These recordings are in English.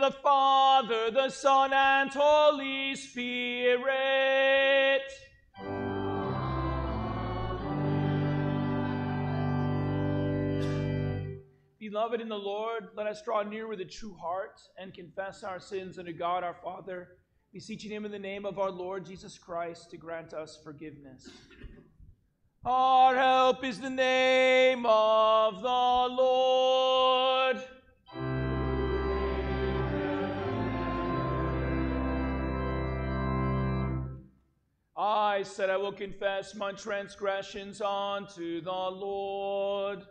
the Father, the Son, and Holy Spirit. Beloved in the Lord, let us draw near with a true heart and confess our sins unto God our Father, beseeching Him in the name of our Lord Jesus Christ to grant us forgiveness. Our help is the name of the Lord. I said, I will confess my transgressions unto the Lord.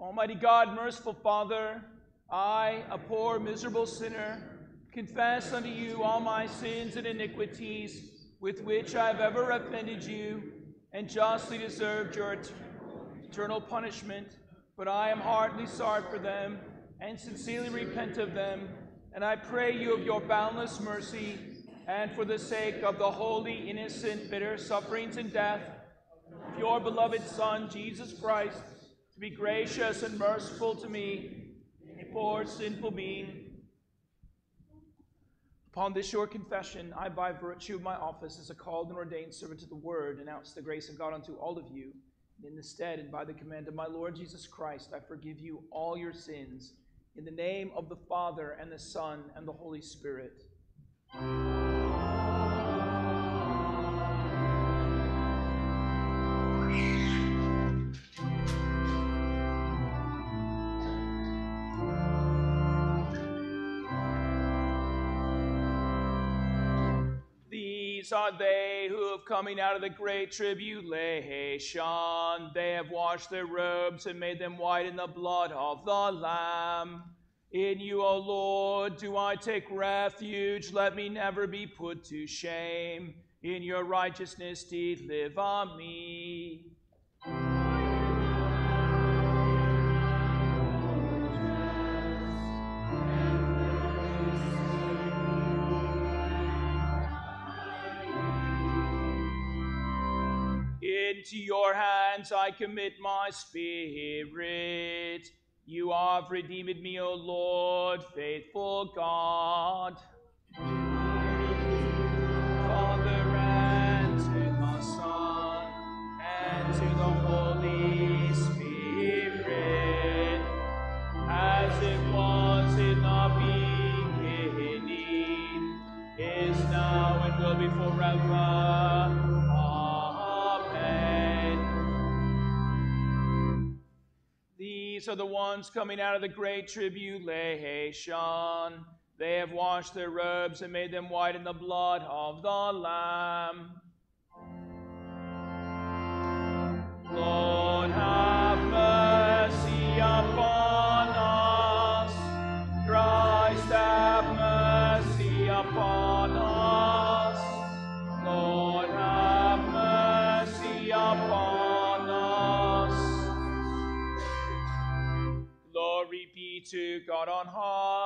Almighty God, merciful Father, I, a poor, miserable sinner, confess unto you all my sins and iniquities with which I have ever offended you and justly deserved your eternal punishment. But I am heartily sorry for them and sincerely repent of them. And I pray you of your boundless mercy and for the sake of the holy, innocent, bitter sufferings and death of your beloved Son, Jesus Christ, to be gracious and merciful to me, a poor, sinful being. Upon this your confession, I, by virtue of my office as a called and ordained servant of the word, announce the grace of God unto all of you. In the stead and by the command of my Lord Jesus Christ, I forgive you all your sins. In the name of the Father, and the Son, and the Holy Spirit. Are they who have coming out of the great tribulation. They have washed their robes and made them white in the blood of the Lamb. In you, O Lord, do I take refuge. Let me never be put to shame. In your righteousness deed, live on me. Into your hands I commit my spirit. You have redeemed me, O Lord, faithful God. Father and to the Son and to the Holy Spirit, as it was in the beginning, is now, and will be forever. These are the ones coming out of the great tribulation. They have washed their robes and made them white in the blood of the Lamb. To God on high.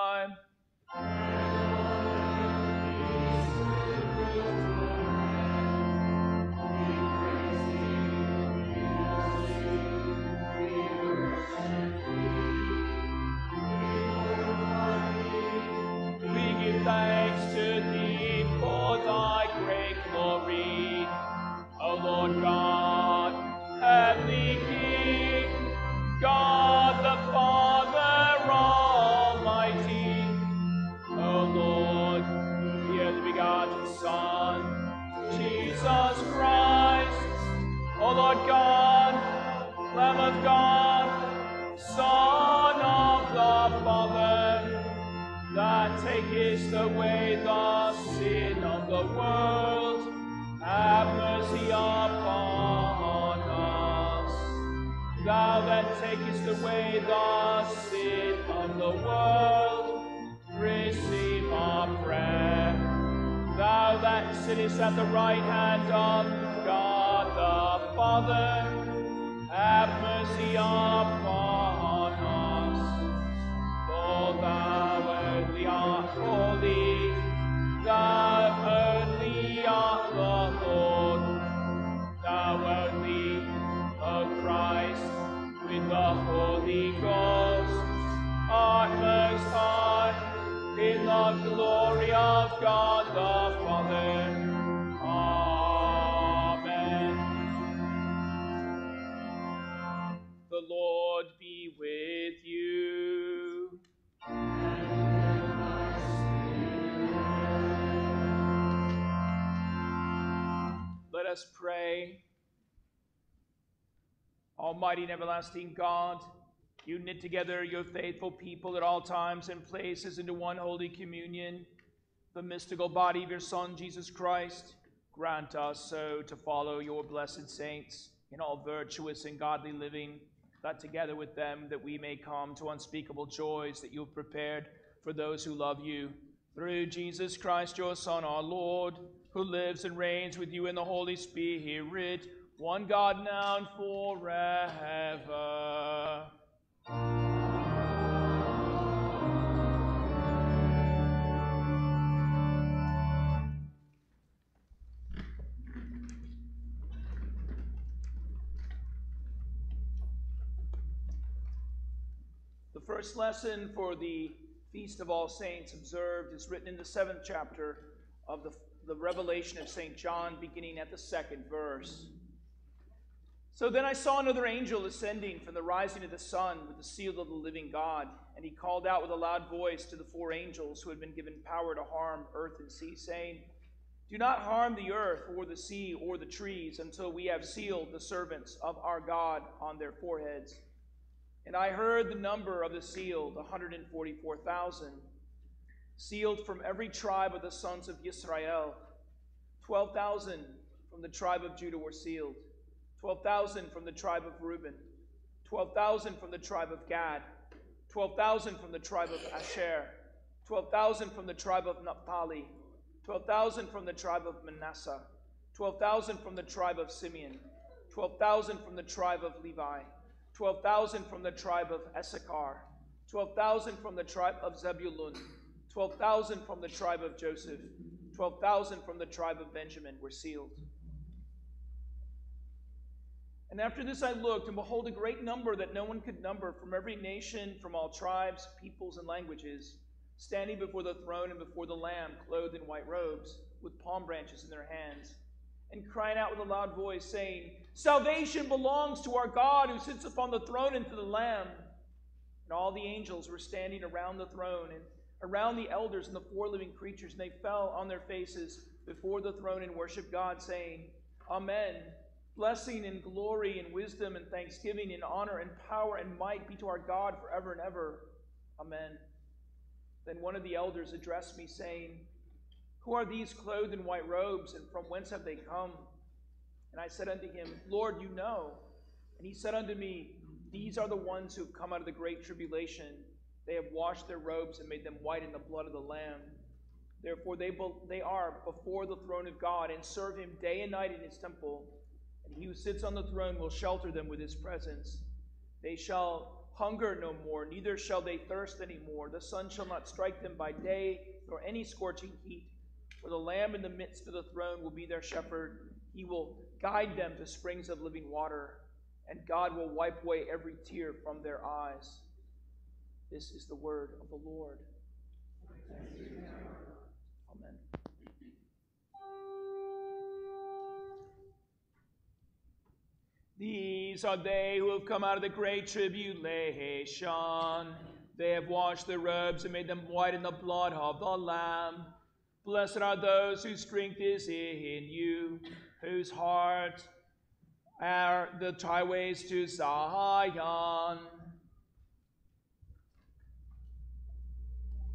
Takest away the sin of the world, receive our prayer. Thou that sittest at the right hand of God the Father, have mercy upon us pray. Almighty and everlasting God, you knit together your faithful people at all times and places into one holy communion, the mystical body of your Son, Jesus Christ. Grant us so to follow your blessed saints in all virtuous and godly living, that together with them that we may come to unspeakable joys that you have prepared for those who love you. Through Jesus Christ, your Son, our Lord, who lives and reigns with you in the Holy Spirit, one God now and forever. The first lesson for the Feast of All Saints observed is written in the seventh chapter of the, the Revelation of St. John, beginning at the second verse. So then I saw another angel ascending from the rising of the sun with the seal of the living God, and he called out with a loud voice to the four angels who had been given power to harm earth and sea, saying, Do not harm the earth or the sea or the trees until we have sealed the servants of our God on their foreheads. And I heard the number of the sealed, 144,000, sealed from every tribe of the sons of Israel. 12,000 from the tribe of Judah were sealed. 12,000 from the tribe of Reuben, 12,000 from the tribe of Gad, 12,000 from the tribe of Asher, 12,000 from the tribe of Naphtali, 12,000 from the tribe of Manasseh, 12,000 from the tribe of Simeon, 12,000 from the tribe of Levi, 12,000 from the tribe of Issachar, 12,000 from the tribe of Zebulun, 12,000 from the tribe of Joseph, 12,000 from the tribe of Benjamin were sealed. And after this I looked, and behold, a great number that no one could number from every nation, from all tribes, peoples, and languages, standing before the throne and before the Lamb, clothed in white robes, with palm branches in their hands, and crying out with a loud voice, saying, Salvation belongs to our God who sits upon the throne and to the Lamb. And all the angels were standing around the throne and around the elders and the four living creatures, and they fell on their faces before the throne and worshiped God, saying, Amen. Blessing and glory and wisdom and thanksgiving and honor and power and might be to our God forever and ever. Amen. Then one of the elders addressed me, saying, Who are these clothed in white robes, and from whence have they come? And I said unto him, Lord, you know. And he said unto me, These are the ones who have come out of the great tribulation. They have washed their robes and made them white in the blood of the Lamb. Therefore, they, they are before the throne of God and serve him day and night in his temple and he who sits on the throne will shelter them with his presence. They shall hunger no more, neither shall they thirst any more. The sun shall not strike them by day, nor any scorching heat. For the Lamb in the midst of the throne will be their shepherd. He will guide them to springs of living water, and God will wipe away every tear from their eyes. This is the word of the Lord. Amen. These are they who have come out of the great tribulation. They have washed their robes and made them white in the blood of the Lamb. Blessed are those whose strength is in you, whose heart are the highways to Zion.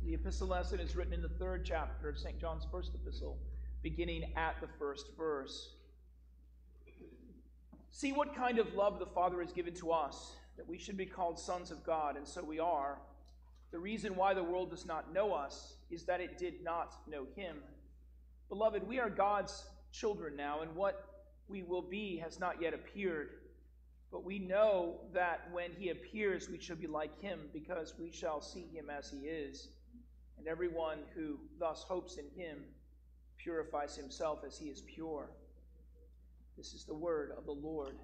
The epistle lesson is written in the third chapter of St. John's first epistle, beginning at the first verse. See what kind of love the Father has given to us, that we should be called sons of God, and so we are. The reason why the world does not know us is that it did not know Him. Beloved, we are God's children now, and what we will be has not yet appeared. But we know that when He appears, we shall be like Him, because we shall see Him as He is. And everyone who thus hopes in Him purifies himself as He is pure. This is the word of the Lord.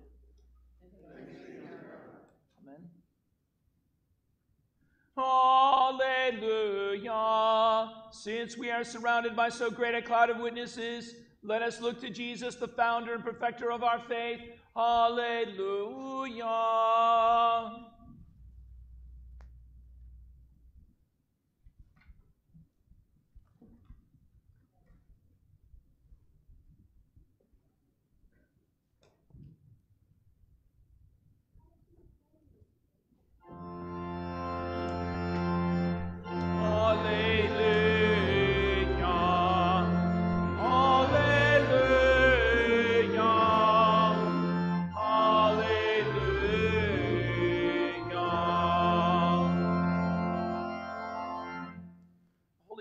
Amen. Hallelujah. Since we are surrounded by so great a cloud of witnesses, let us look to Jesus, the founder and perfecter of our faith. Hallelujah.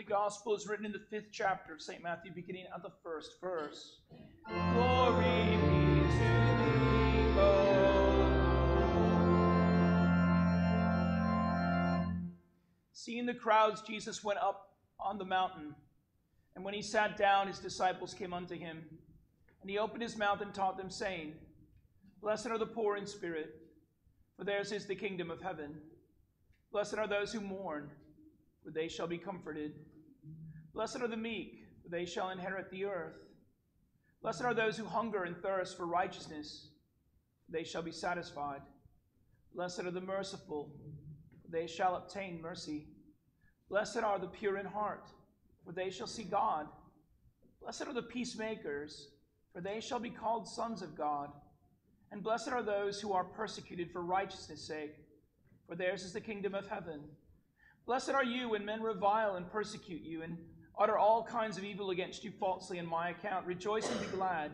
Gospel is written in the fifth chapter of St. Matthew, beginning at the first verse. Glory be to thee, O Seeing the crowds, Jesus went up on the mountain. And when he sat down, his disciples came unto him. And he opened his mouth and taught them, saying, Blessed are the poor in spirit, for theirs is the kingdom of heaven. Blessed are those who mourn, for they shall be comforted. Blessed are the meek, for they shall inherit the earth. Blessed are those who hunger and thirst for righteousness, they shall be satisfied. Blessed are the merciful, for they shall obtain mercy. Blessed are the pure in heart, for they shall see God. Blessed are the peacemakers, for they shall be called sons of God. And blessed are those who are persecuted for righteousness' sake, for theirs is the kingdom of heaven. Blessed are you when men revile and persecute you and utter all kinds of evil against you falsely in my account. Rejoice and be glad,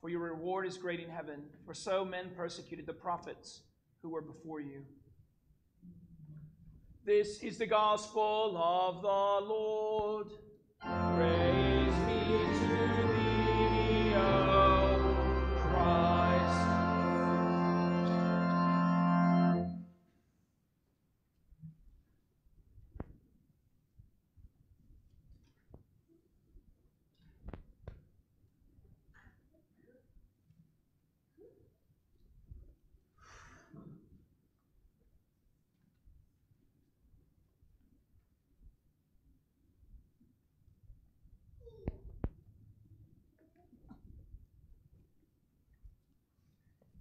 for your reward is great in heaven. For so men persecuted the prophets who were before you. This is the gospel of the Lord. Praise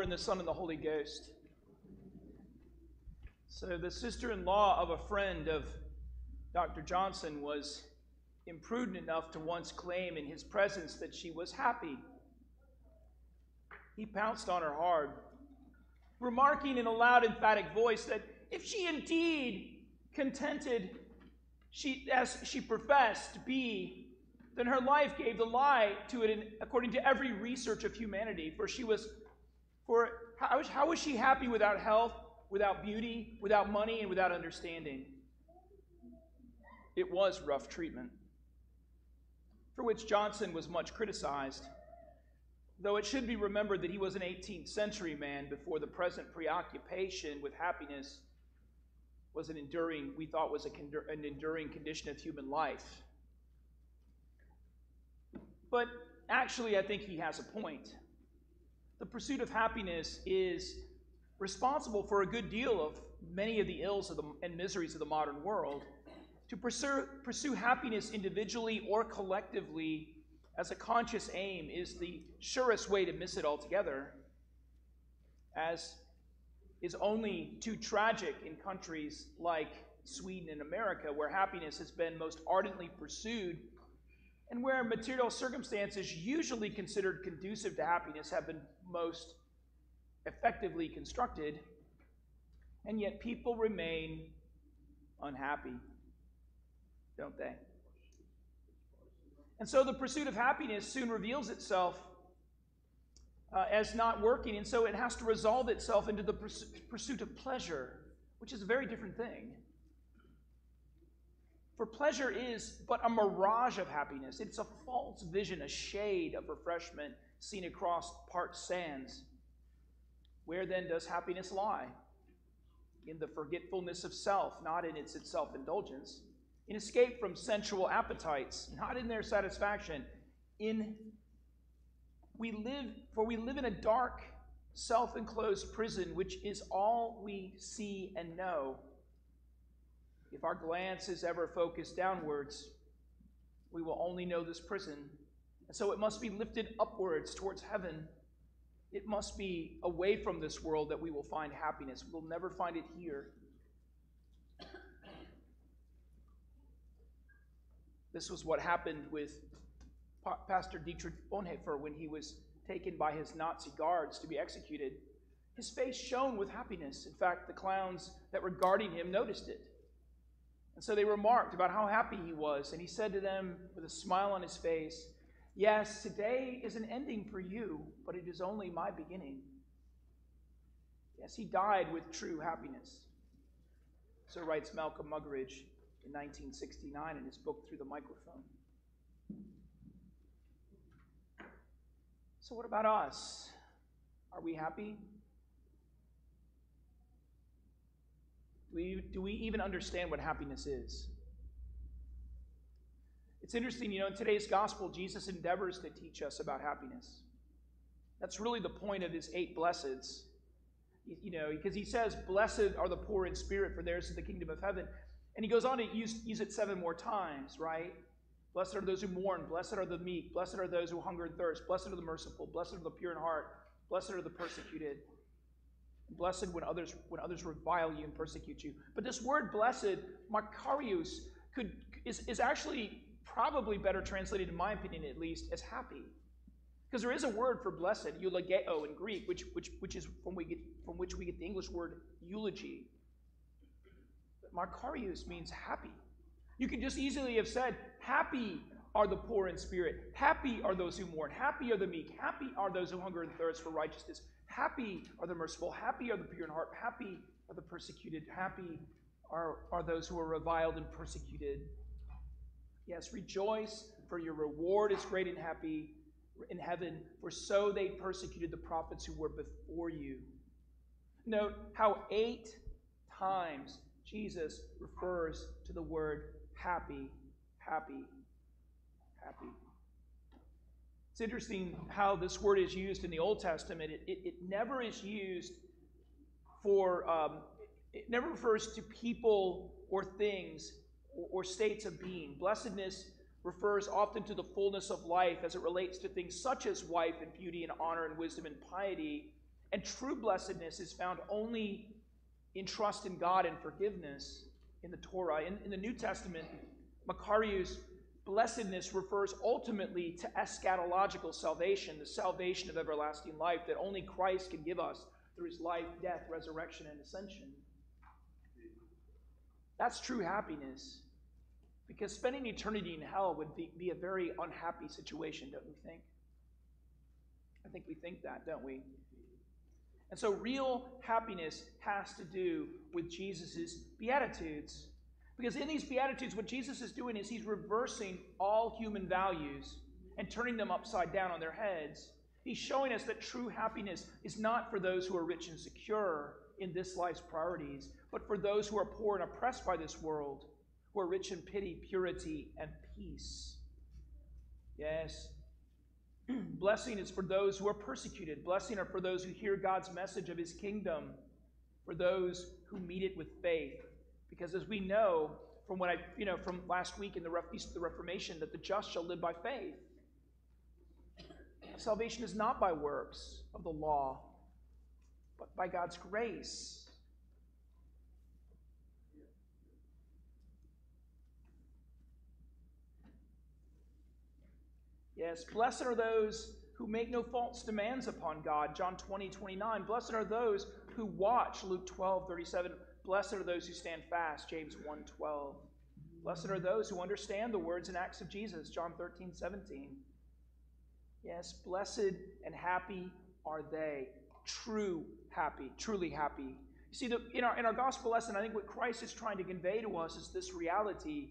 Father, and the Son, and the Holy Ghost. So, the sister in law of a friend of Dr. Johnson was imprudent enough to once claim in his presence that she was happy. He pounced on her hard, remarking in a loud, emphatic voice that if she indeed contented she, as she professed to be, then her life gave the lie to it in, according to every research of humanity. For she was, for how, how was she happy without health, without beauty, without money, and without understanding? It was rough treatment, for which Johnson was much criticized. Though it should be remembered that he was an 18th century man before the present preoccupation with happiness was an enduring, we thought was a, an enduring condition of human life. But actually, I think he has a point. The pursuit of happiness is responsible for a good deal of many of the ills of the, and miseries of the modern world. To pursue, pursue happiness individually or collectively as a conscious aim is the surest way to miss it altogether, as is only too tragic in countries like Sweden and America, where happiness has been most ardently pursued and where material circumstances usually considered conducive to happiness have been most effectively constructed, and yet people remain unhappy, don't they? And so the pursuit of happiness soon reveals itself uh, as not working, and so it has to resolve itself into the purs- pursuit of pleasure, which is a very different thing. For pleasure is but a mirage of happiness. It's a false vision, a shade of refreshment seen across parched sands. Where then does happiness lie? In the forgetfulness of self, not in its self indulgence. In escape from sensual appetites, not in their satisfaction. In we live, for we live in a dark, self enclosed prison, which is all we see and know. If our glance is ever focused downwards, we will only know this prison. And so it must be lifted upwards towards heaven. It must be away from this world that we will find happiness. We will never find it here. This was what happened with Pa- Pastor Dietrich Bonhoeffer when he was taken by his Nazi guards to be executed. His face shone with happiness. In fact, the clowns that were guarding him noticed it. And so they remarked about how happy he was. And he said to them with a smile on his face, Yes, today is an ending for you, but it is only my beginning. Yes, he died with true happiness. So writes Malcolm Muggeridge in 1969 in his book Through the Microphone. So, what about us? Are we happy? Do we, do we even understand what happiness is? It's interesting, you know, in today's gospel, Jesus endeavors to teach us about happiness. That's really the point of his eight blesseds. You know, because he says, Blessed are the poor in spirit, for theirs is the kingdom of heaven. And he goes on to use, use it seven more times, right? Blessed are those who mourn. Blessed are the meek. Blessed are those who hunger and thirst. Blessed are the merciful. Blessed are the pure in heart. Blessed are the persecuted. Blessed when others when others revile you and persecute you. But this word blessed, makarios, could is, is actually probably better translated, in my opinion at least, as happy. Because there is a word for blessed, eulogeo in Greek, which, which, which is from, we get, from which we get the English word eulogy. But makarios means happy. You could just easily have said, Happy are the poor in spirit. Happy are those who mourn. Happy are the meek. Happy are those who hunger and thirst for righteousness. Happy are the merciful. Happy are the pure in heart. Happy are the persecuted. Happy are, are those who are reviled and persecuted. Yes, rejoice, for your reward is great and happy in heaven, for so they persecuted the prophets who were before you. Note how eight times Jesus refers to the word happy, happy, happy. It's interesting how this word is used in the Old Testament. It, it, it never is used for, um, it never refers to people or things or, states of being. Blessedness refers often to the fullness of life as it relates to things such as wife and beauty and honor and wisdom and piety. And true blessedness is found only in trust in God and forgiveness in the Torah. In, in the New Testament, makarios blessedness refers ultimately to eschatological salvation, the salvation of everlasting life that only Christ can give us through his life, death, resurrection, and ascension. That's true happiness. Because spending eternity in hell would be, be a very unhappy situation, don't we think? I think we think that, don't we? And so, real happiness has to do with Jesus' Beatitudes. Because in these Beatitudes, what Jesus is doing is he's reversing all human values and turning them upside down on their heads. He's showing us that true happiness is not for those who are rich and secure in this life's priorities, but for those who are poor and oppressed by this world, who are rich in pity, purity, and peace. Yes. Blessing is for those who are persecuted. Blessing are for those who hear God's message of his kingdom, for those who meet it with faith. Because as we know from what I, you know, from last week in the Feast of the Reformation, that the just shall live by faith. Salvation is not by works of the law, but by God's grace. Yes, blessed are those who make no false demands upon God. John 20, 29. Blessed are those who watch. Luke 12, 37. Blessed are those who stand fast. James 1, 12. Blessed are those who understand the words and acts of Jesus. John 13, 17. Yes, blessed and happy are they. True happy, truly happy. You see, the, in, our, in our gospel lesson, I think what Christ is trying to convey to us is this reality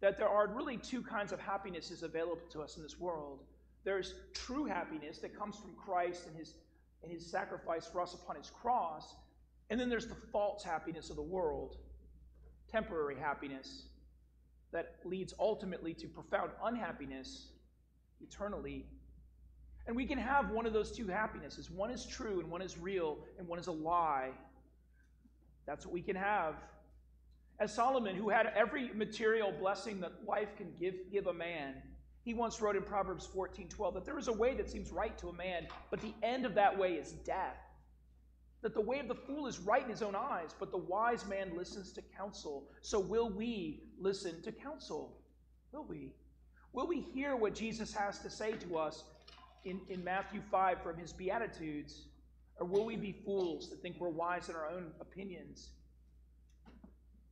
that there are really two kinds of happinesses available to us in this world. There's true happiness that comes from Christ and his, and his sacrifice for us upon his cross. And then there's the false happiness of the world, temporary happiness that leads ultimately to profound unhappiness eternally. And we can have one of those two happinesses. One is true and one is real, and one is a lie. That's what we can have. As Solomon, who had every material blessing that life can give, give a man, he once wrote in Proverbs 14 12 that there is a way that seems right to a man, but the end of that way is death. That the way of the fool is right in his own eyes, but the wise man listens to counsel. So will we listen to counsel? Will we? Will we hear what Jesus has to say to us in, in Matthew 5 from his Beatitudes? Or will we be fools that think we're wise in our own opinions?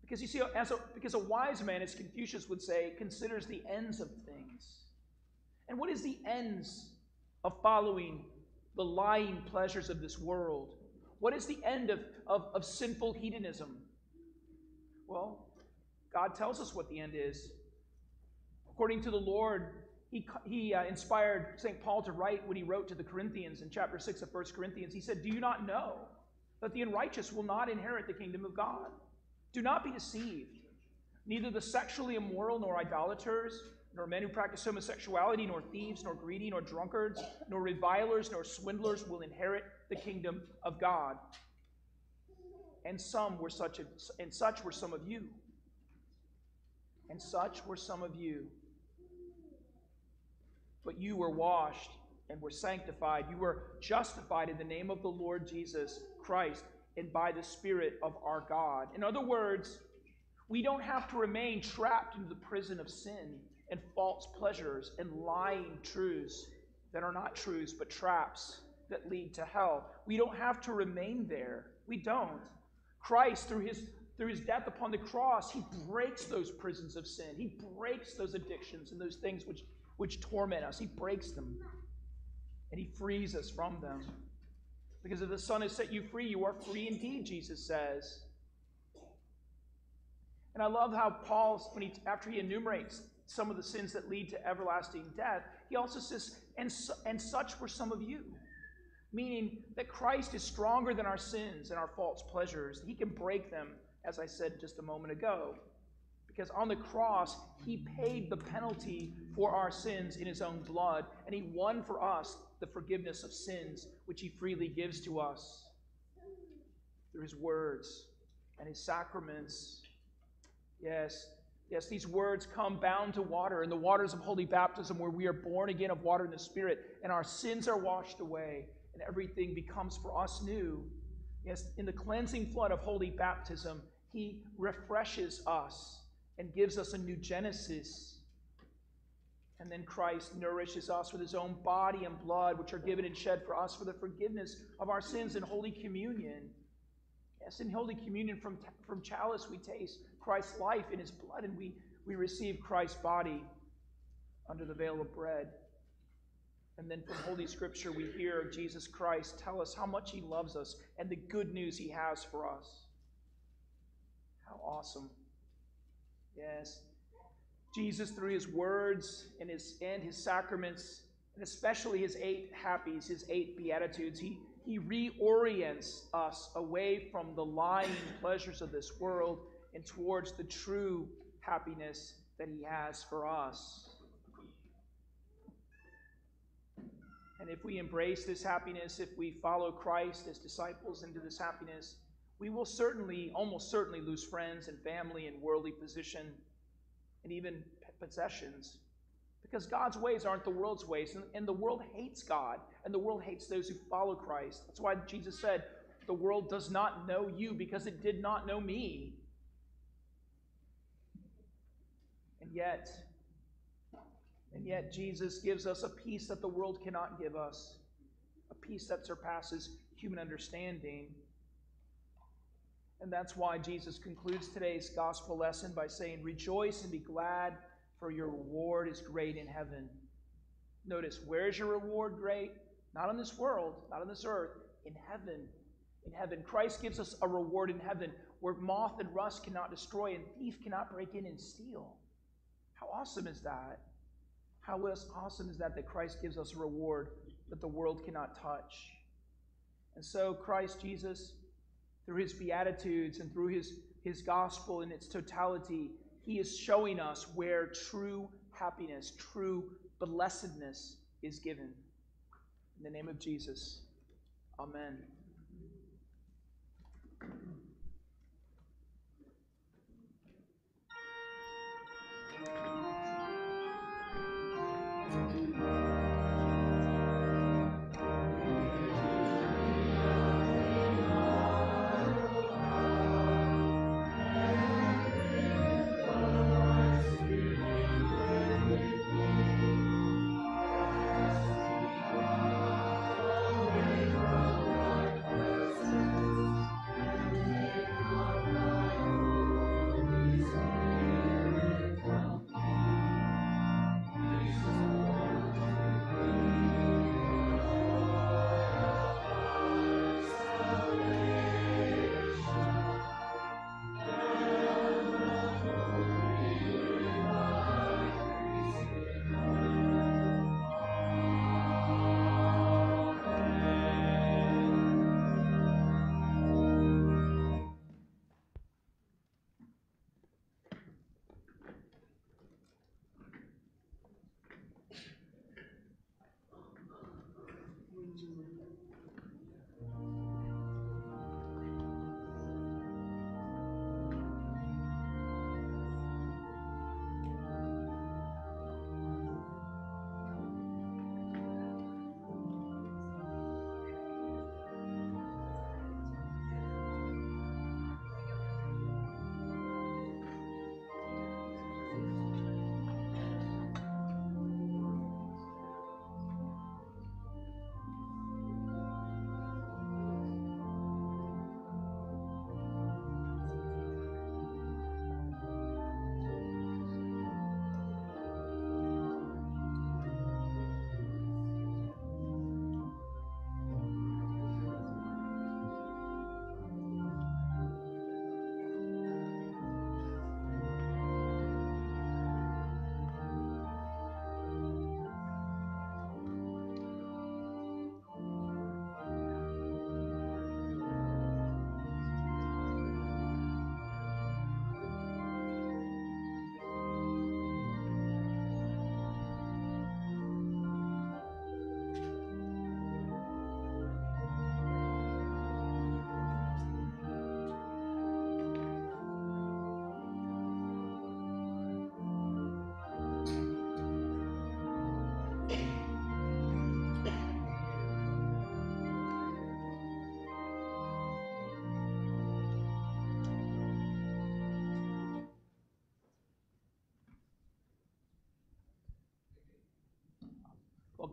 Because you see, as a, because a wise man, as Confucius would say, considers the ends of things. And what is the ends of following the lying pleasures of this world? What is the end of, of, of sinful hedonism? Well, God tells us what the end is. According to the Lord, he, he uh, inspired St. Paul to write what he wrote to the Corinthians in chapter 6 of 1 Corinthians. He said, Do you not know that the unrighteous will not inherit the kingdom of God? Do not be deceived. Neither the sexually immoral, nor idolaters, nor men who practice homosexuality, nor thieves, nor greedy, nor drunkards, nor revilers, nor swindlers will inherit the kingdom of God. And some were such, a, and such were some of you. And such were some of you. But you were washed and were sanctified. You were justified in the name of the Lord Jesus Christ and by the Spirit of our God. In other words, we don't have to remain trapped into the prison of sin and false pleasures and lying truths that are not truths but traps that lead to hell. We don't have to remain there. We don't. Christ, through his, through his death upon the cross, he breaks those prisons of sin. He breaks those addictions and those things which, which torment us. He breaks them and he frees us from them. Because if the Son has set you free, you are free indeed, Jesus says. And I love how Paul, when he, after he enumerates some of the sins that lead to everlasting death, he also says, and, and such were some of you. Meaning that Christ is stronger than our sins and our false pleasures. He can break them, as I said just a moment ago. Because on the cross, he paid the penalty for our sins in his own blood, and he won for us the forgiveness of sins, which he freely gives to us through his words and his sacraments. Yes, yes, these words come bound to water in the waters of holy baptism, where we are born again of water and the Spirit, and our sins are washed away, and everything becomes for us new. Yes, in the cleansing flood of holy baptism, he refreshes us and gives us a new Genesis. And then Christ nourishes us with his own body and blood, which are given and shed for us for the forgiveness of our sins in Holy Communion. Yes, in Holy Communion, from, from chalice, we taste Christ's life in his blood, and we, we receive Christ's body under the veil of bread. And then from Holy Scripture, we hear Jesus Christ tell us how much he loves us and the good news he has for us. How awesome. Yes. Jesus, through his words and his, and his sacraments, and especially his eight happies, his eight beatitudes, he, he reorients us away from the lying pleasures of this world and towards the true happiness that he has for us. And if we embrace this happiness, if we follow Christ as disciples into this happiness, we will certainly, almost certainly, lose friends and family and worldly position and even possessions. Because God's ways aren't the world's ways, and, and the world hates God, and the world hates those who follow Christ. That's why Jesus said, The world does not know you because it did not know me. And yet, and yet Jesus gives us a peace that the world cannot give us, a peace that surpasses human understanding. And that's why Jesus concludes today's gospel lesson by saying, Rejoice and be glad, for your reward is great in heaven. Notice, where's your reward great? Not on this world, not on this earth, in heaven. In heaven. Christ gives us a reward in heaven where moth and rust cannot destroy and thief cannot break in and steal. How awesome is that? How awesome is that that Christ gives us a reward that the world cannot touch? And so, Christ Jesus through his Beatitudes and through his, his gospel in its totality, he is showing us where true happiness, true blessedness is given. In the name of Jesus, amen.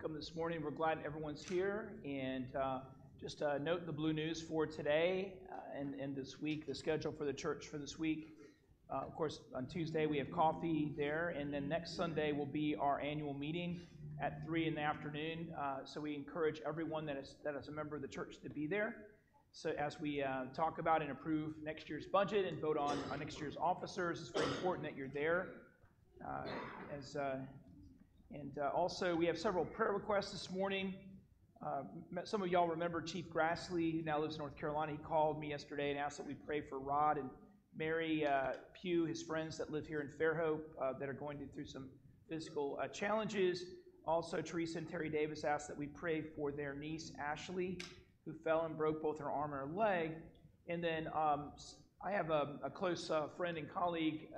Welcome this morning. We're glad everyone's here. And uh, just uh, note the blue news for today uh, and, this week, the schedule for the church for this week. Of course, on Tuesday we have coffee there, and then next Sunday will be our annual meeting at 3 in the afternoon. So we encourage everyone that is, that is a member of the church to be there. So as we talk about and approve next year's budget and vote on, on next year's officers, it's very important that you're there. as and uh, also, we have several prayer requests this morning. Uh, some of y'all remember Chief Grassley, who now lives in North Carolina. He called me yesterday and asked that we pray for Rod and Mary uh, Pugh, his friends that live here in Fairhope, that are going through some physical challenges. Also, Teresa and Terry Davis asked that we pray for their niece, Ashley, who fell and broke both her arm and her leg. And then um, I have a, a close friend and colleague,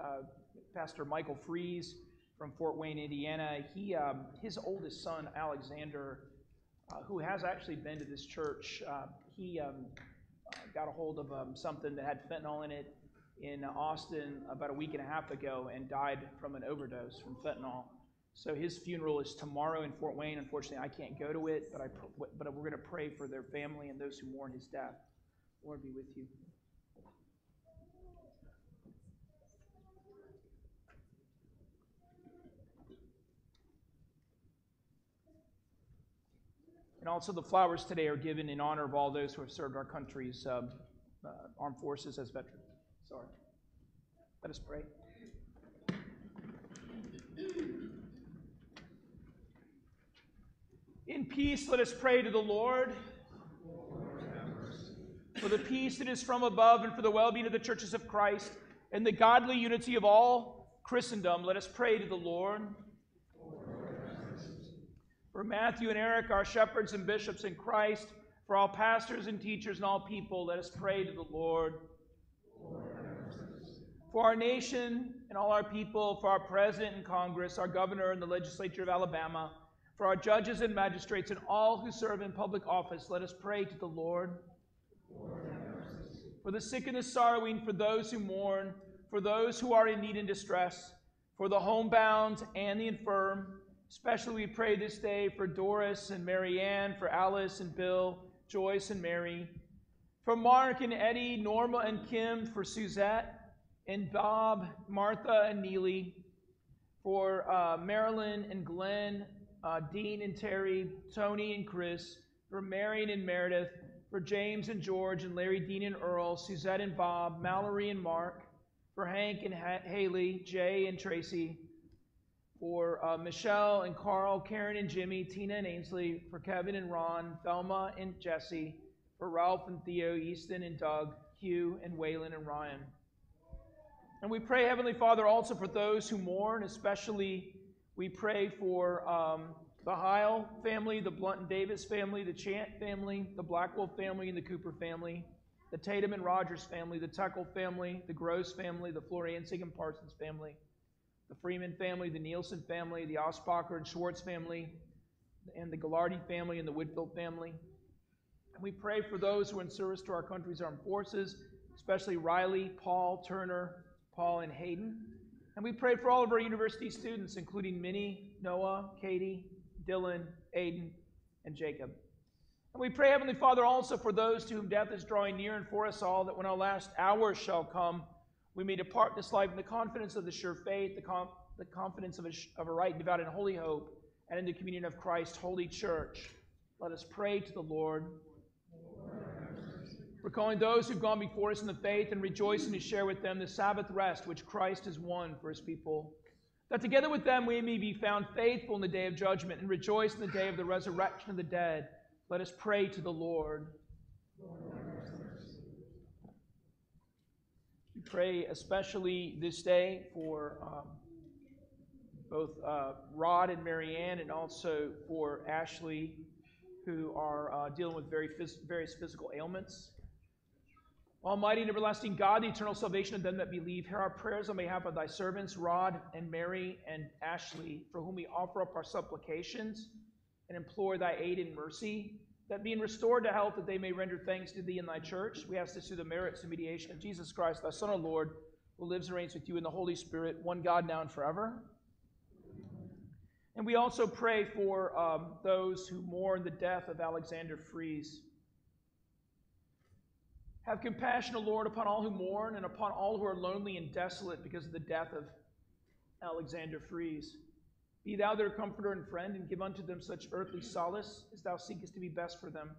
Pastor Michael Fries from Fort Wayne, Indiana. He, um, his oldest son, Alexander, uh, who has actually been to this church, uh, he um, got a hold of um, something that had fentanyl in it in Austin about a week and a half ago and died from an overdose from fentanyl. So his funeral is tomorrow in Fort Wayne. Unfortunately, I can't go to it, but I but we're going to pray for their family and those who mourn his death. Lord be with you. And also, the flowers today are given in honor of all those who have served our country's um, uh, armed forces as veterans. Sorry. Let us pray. In peace, let us pray to the Lord. For the peace that is from above and for the well being of the churches of Christ and the godly unity of all Christendom, let us pray to the Lord. For Matthew and Eric, our shepherds and bishops in Christ, for all pastors and teachers and all people, let us pray to the Lord. For our nation and all our people, for our president and Congress, our governor and the legislature of Alabama, for our judges and magistrates and all who serve in public office, let us pray to the Lord. For the sick and the sorrowing, for those who mourn, for those who are in need and distress, for the homebound and the infirm, Especially we pray this day for Doris and Marianne, for Alice and Bill, Joyce and Mary, for Mark and Eddie, Norma and Kim, for Suzette and Bob, Martha and Neely, for uh, Marilyn and Glenn, uh, Dean and Terry, Tony and Chris, for Marion and Meredith, for James and George and Larry, Dean and Earl, Suzette and Bob, Mallory and Mark, for Hank and ha- Haley, Jay and Tracy, for uh, Michelle and Carl, Karen and Jimmy, Tina and Ainsley, for Kevin and Ron, Thelma and Jesse, for Ralph and Theo, Easton and Doug, Hugh and Waylon and Ryan. And we pray, Heavenly Father, also for those who mourn, especially we pray for um, the Heil family, the Blunt and Davis family, the Chant family, the Blackwell family, and the Cooper family, the Tatum and Rogers family, the Tuckle family, the Gross family, the Floriansing and Parsons family the Freeman family, the Nielsen family, the Osbacher and Schwartz family, and the Gallardi family and the Whitfield family. And we pray for those who are in service to our country's armed forces, especially Riley, Paul, Turner, Paul, and Hayden. And we pray for all of our university students, including Minnie, Noah, Katie, Dylan, Aiden, and Jacob. And we pray, Heavenly Father, also for those to whom death is drawing near and for us all, that when our last hours shall come, we may depart this life in the confidence of the sure faith, the, com- the confidence of a, sh- of a right, devout, and holy hope, and in the communion of Christ's holy church. Let us pray to the Lord. Recalling those who've gone before us in the faith and rejoicing to share with them the Sabbath rest which Christ has won for his people. That together with them we may be found faithful in the day of judgment and rejoice in the day of the resurrection of the dead. Let us pray to the. Lord pray especially this day for um, both uh, Rod and Marianne and also for Ashley, who are uh, dealing with very phys- various physical ailments. Almighty and everlasting God, the eternal salvation of them that believe, hear our prayers on behalf of thy servants, Rod and Mary and Ashley, for whom we offer up our supplications and implore thy aid and mercy that being restored to health, that they may render thanks to thee in thy church. We ask this through the merits and mediation of Jesus Christ, thy Son, our Lord, who lives and reigns with you in the Holy Spirit, one God now and forever. And we also pray for um, those who mourn the death of Alexander Fries. Have compassion, O Lord, upon all who mourn and upon all who are lonely and desolate because of the death of Alexander Fries. Be thou their comforter and friend, and give unto them such earthly solace as thou seekest to be best for them,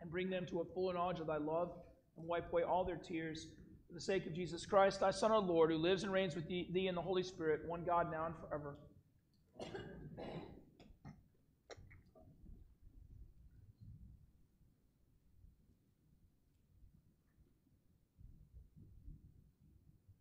and bring them to a full knowledge of thy love, and wipe away all their tears. For the sake of Jesus Christ, thy Son, our Lord, who lives and reigns with thee, in the Holy Spirit, one God now and forever.